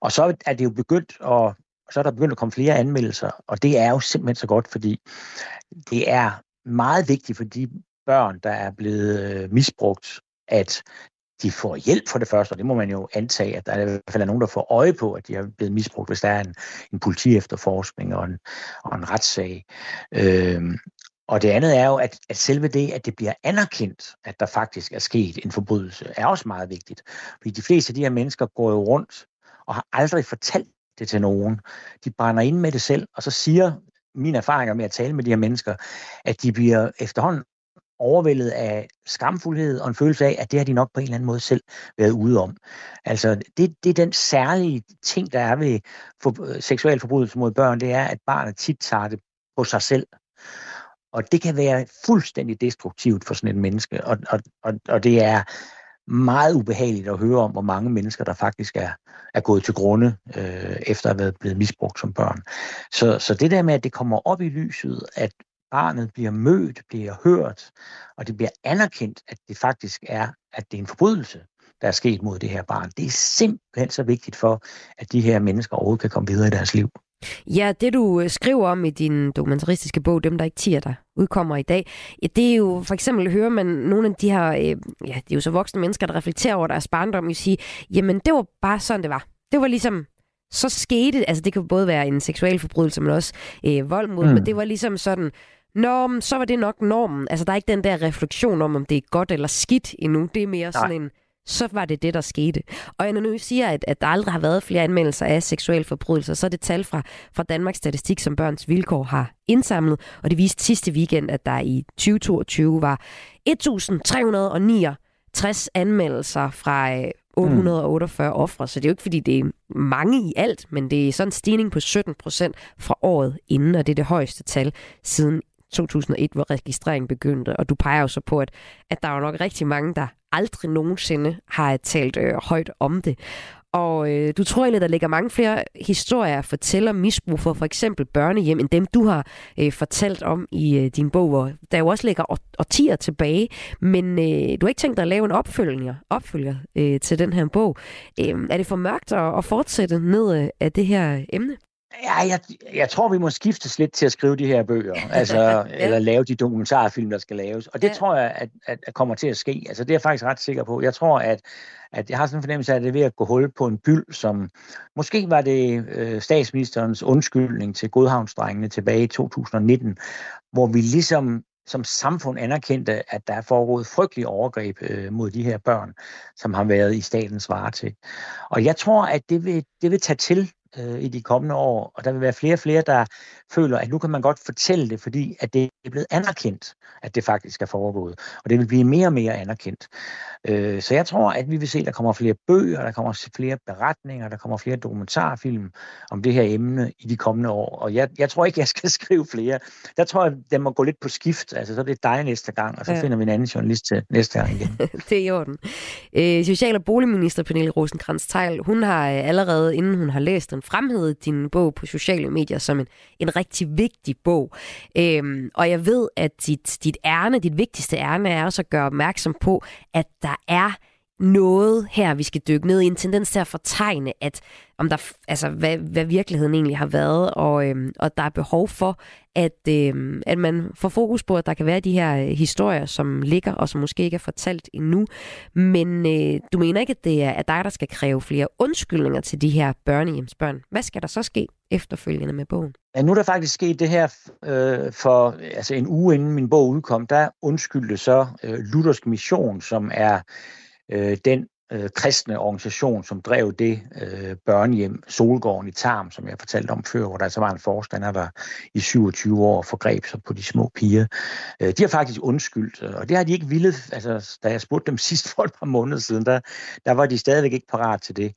Og så er det jo begyndt at så er der begyndt at komme flere anmeldelser, og det er jo simpelthen så godt, fordi det er meget vigtigt for de børn, der er blevet øh, misbrugt, at de får hjælp for det første, og det må man jo antage, at der er i hvert fald er nogen, der får øje på, at de er blevet misbrugt, hvis der er en, en politiefterforskning og en, og en retssag. Øhm, og det andet er jo, at, at selve det, at det bliver anerkendt, at der faktisk er sket en forbrydelse, er også meget vigtigt. Fordi de fleste af de her mennesker går jo rundt og har aldrig fortalt det til nogen. De brænder ind med det selv, og så siger mine erfaringer med at tale med de her mennesker, at de bliver efterhånden overvældet af skamfuldhed og en følelse af, at det har de nok på en eller anden måde selv været ude om. Altså, det, det er den særlige ting, der er ved for, øh, seksuel forbrydelse mod børn, det er, at barnet tit tager det på sig selv. Og det kan være fuldstændig destruktivt for sådan et menneske, og, og, og, og det er meget ubehageligt at høre om, hvor mange mennesker, der faktisk er, er gået til grunde, øh, efter at have været blevet misbrugt som børn. Så, så det der med, at det kommer op i lyset, at barnet bliver mødt, bliver hørt, og det bliver anerkendt, at det faktisk er, at det er en forbrydelse, der er sket mod det her barn. Det er simpelthen så vigtigt for, at de her mennesker overhovedet kan komme videre i deres liv. Ja, det du øh, skriver om i din dokumentaristiske bog, Dem der ikke tiger der udkommer i dag, ja, det er jo for eksempel, hører man nogle af de her, øh, ja, det er jo så voksne mennesker, der reflekterer over deres barndom, og sige, jamen det var bare sådan, det var. Det var ligesom, så skete, altså det kan både være en seksuel forbrydelse, men også øh, vold mod, mm. men det var ligesom sådan, Nå, så var det nok normen. Altså, der er ikke den der refleksion om, om det er godt eller skidt endnu. Det er mere Nej. sådan en, så var det det, der skete. Og når nu siger, at, at der aldrig har været flere anmeldelser af seksuelle forbrydelser, så er det tal fra, fra Danmarks Statistik, som Børns Vilkår har indsamlet, og det viste sidste weekend, at der i 2022 var 1.369 anmeldelser fra 848 mm. ofre, så det er jo ikke, fordi det er mange i alt, men det er sådan en stigning på 17 procent fra året inden, og det er det højeste tal siden 2001, hvor registreringen begyndte. Og du peger jo så på, at, at der er jo nok rigtig mange, der aldrig nogensinde har talt øh, højt om det. Og øh, du tror egentlig, der ligger mange flere historier at fortælle om misbrug for for eksempel børnehjem, end dem du har øh, fortalt om i øh, din bog, hvor der jo også ligger årtier tilbage. Men øh, du har ikke tænkt dig at lave en opfølger, opfølger øh, til den her bog. Øh, er det for mørkt at, at fortsætte ned øh, af det her emne? Ja, jeg, jeg tror, vi må skiftes lidt til at skrive de her bøger, altså, ja. eller lave de dokumentarfilm, der skal laves. Og det ja. tror jeg, at, at, at kommer til at ske. Altså, det er jeg faktisk ret sikker på. Jeg tror, at, at jeg har sådan en fornemmelse af, at det er ved at gå hul på en byld, som måske var det øh, statsministerens undskyldning til Godhavnsdrengene tilbage i 2019, hvor vi ligesom som samfund anerkendte, at der er foregået frygtelige overgreb øh, mod de her børn, som har været i statens til. Og jeg tror, at det vil, det vil tage til øh, i de kommende år, og der vil være flere og flere, der føler, at nu kan man godt fortælle det, fordi at det er blevet anerkendt, at det faktisk er foregået, og det vil blive mere og mere anerkendt. Øh, så jeg tror, at vi vil se, at der kommer flere bøger, der kommer flere beretninger, der kommer flere dokumentarfilm om det her emne i de kommende år, og jeg, jeg tror ikke, jeg skal skrive flere. Der tror jeg, den må gå lidt på skift, altså så er det dig næste gang, og så ja. finder vi en anden journalist til næste gang igen. det er i orden. Øh, Social- og boligminister Pernille rosenkrantz teil hun har øh, allerede, inden hun har læst den, fremhævet din bog på sociale medier som en, en rigtig vigtig bog. Øhm, og jeg ved, at dit, dit ærne, dit vigtigste ærne er også at gøre opmærksom på, at der er noget her, vi skal dykke ned i, en tendens til at fortegne, at om der, altså, hvad, hvad virkeligheden egentlig har været, og, øhm, og der er behov for, at, øhm, at man får fokus på, at der kan være de her øh, historier, som ligger, og som måske ikke er fortalt endnu. Men øh, du mener ikke, at det er at dig, der skal kræve flere undskyldninger til de her børnehjemsbørn. Hvad skal der så ske efterfølgende med bogen? Ja, nu er der faktisk sket det her øh, for altså en uge inden min bog udkom, der undskyldte så øh, Luthersk Mission, som er øh, den øh, kristne organisation, som drev det øh, børnehjem, Solgården i Tarm, som jeg fortalte om før, hvor der altså var en forstander, der i 27 år forgreb sig på de små piger. Øh, de har faktisk undskyldt, øh, og det har de ikke ville. Altså, da jeg spurgte dem sidst for et par måneder siden, der, der var de stadigvæk ikke parat til det.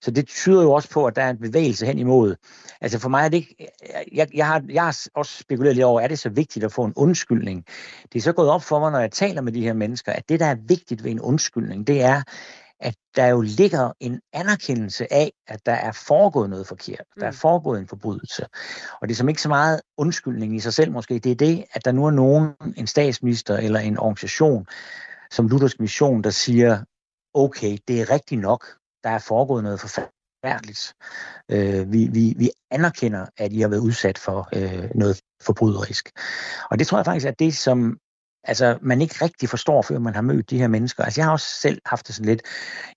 Så det tyder jo også på, at der er en bevægelse hen imod. Altså for mig er det ikke... Øh, jeg, jeg, har, jeg har også spekuleret lidt over, er det så vigtigt at få en undskyldning? Det er så gået op for mig, når jeg taler med de her mennesker, at det, der er vigtigt ved en undskyldning, det er, at der jo ligger en anerkendelse af, at der er foregået noget forkert. Der er Mm. foregået en forbrydelse. Og det er som ikke så meget undskyldning i sig selv måske. Det er det, at der nu er nogen, en statsminister eller en organisation, som Luthersk Mission, der siger, okay, det er rigtigt nok. Der er foregået noget forfærdeligt. Øh, vi, vi, vi anerkender, at I har været udsat for øh, noget forbryderisk. Og det tror jeg faktisk er det, som altså, man ikke rigtig forstår, før man har mødt de her mennesker. Altså, jeg har også selv haft det sådan lidt,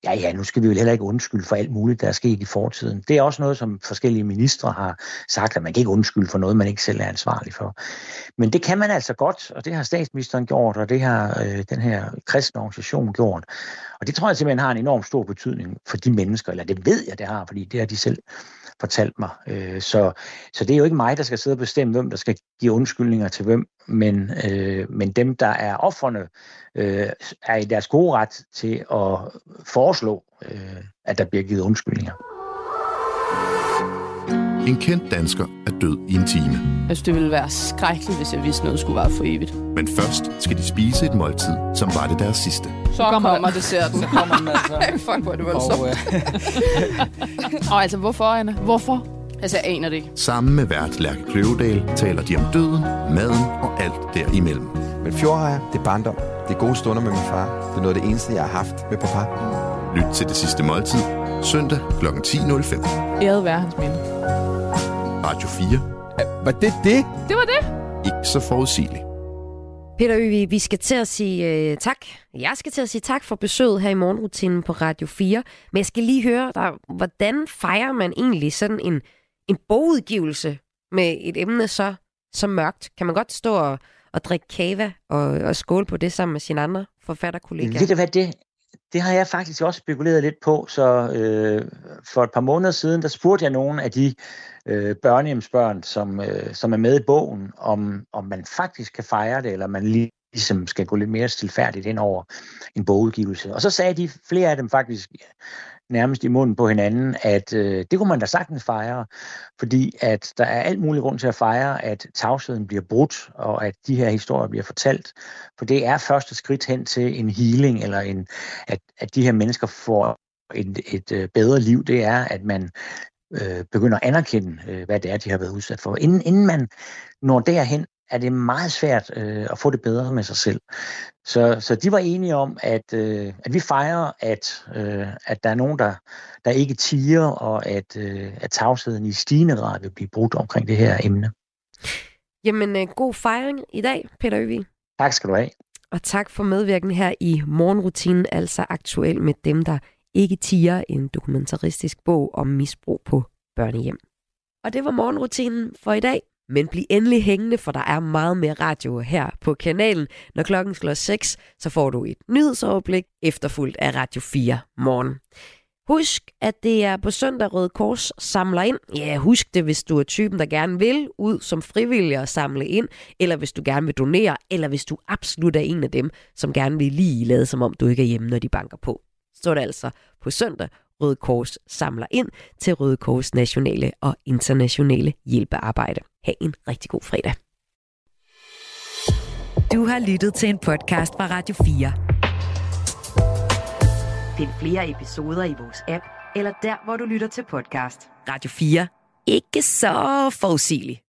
ja, ja, nu skal vi jo heller ikke undskylde for alt muligt, der er sket i fortiden. Det er også noget, som forskellige ministre har sagt, at man kan ikke undskylde for noget, man ikke selv er ansvarlig for. Men det kan man altså godt, og det har statsministeren gjort, og det har øh, den her kristne organisation gjort. Og det tror jeg simpelthen har en enorm stor betydning for de mennesker, eller det ved jeg, det har, fordi det har de selv fortalt mig. Øh, så, så det er jo ikke mig, der skal sidde og bestemme, hvem der skal give undskyldninger til hvem, men, øh, men dem, der er offerne, øh, er i deres gode ret til at foreslå, øh, at der bliver givet undskyldninger. En kendt dansker er død i en time. Jeg synes, det ville være skrækkeligt, hvis jeg vidste noget skulle være for evigt. Men først skal de spise et måltid, som var det deres sidste. Så kommer, kommer desserten. Så kommer den altså. Fuck, hvor er det Og, voldsomt. øh, Og altså, hvorfor, Anna? Hvorfor? Altså, jeg aner det ikke. Sammen med vært Lærke Kløvedal taler de om døden, maden og alt derimellem. Men fjordrejer, det er barndom. Det er gode stunder med min far. Det er noget af det eneste, jeg har haft med papa. Lyt til det sidste måltid, søndag kl. 10.05. Æret være hans minde. Radio 4. Var det det? Det var det. Ikke så forudsigeligt. Peter Øvig, vi skal til at sige øh, tak. Jeg skal til at sige tak for besøget her i morgenrutinen på Radio 4. Men jeg skal lige høre dig, hvordan fejrer man egentlig sådan en, en bogudgivelse med et emne så, så mørkt? Kan man godt stå og, og drikke kava og, og skåle på det sammen med sine andre forfatterkollegaer? Ved du hvad, det, det har jeg faktisk også spekuleret lidt på, så øh, for et par måneder siden, der spurgte jeg nogle af de øh, børnehjemsbørn, som, øh, som er med i bogen, om, om man faktisk kan fejre det, eller man lige ligesom skal gå lidt mere stilfærdigt ind over en bogudgivelse. Og så sagde de, flere af dem faktisk nærmest i munden på hinanden, at øh, det kunne man da sagtens fejre, fordi at der er alt mulig grund til at fejre, at tavsheden bliver brudt, og at de her historier bliver fortalt. For det er første skridt hen til en healing, eller en, at, at de her mennesker får et, et øh, bedre liv, det er, at man øh, begynder at anerkende, øh, hvad det er, de har været udsat for. Inden, inden man når derhen, er det meget svært øh, at få det bedre med sig selv. Så, så de var enige om, at, øh, at vi fejrer, at, øh, at der er nogen, der, der ikke tiger, og at, øh, at tavsheden i stigende grad vil blive brudt omkring det her emne. Jamen, øh, god fejring i dag, Peter Øvig. Tak skal du have. Og tak for medvirken her i morgenrutinen, altså aktuel med dem, der ikke tiger en dokumentaristisk bog om misbrug på børnehjem. Og det var morgenrutinen for i dag. Men bliv endelig hængende, for der er meget mere radio her på kanalen. Når klokken slår 6, så får du et nyhedsoverblik efterfulgt af Radio 4 morgen. Husk, at det er på søndag Røde Kors samler ind. Ja, husk det, hvis du er typen, der gerne vil ud som frivillig og samle ind, eller hvis du gerne vil donere, eller hvis du absolut er en af dem, som gerne vil lige lade som om du ikke er hjemme, når de banker på. Så er det altså på søndag Røde Kors samler ind til Røde Kors nationale og internationale hjælpearbejde. Ha' en rigtig god fredag. Du har lyttet til en podcast fra Radio 4. Find flere episoder i vores app, eller der, hvor du lytter til podcast. Radio 4. Ikke så forudsigeligt.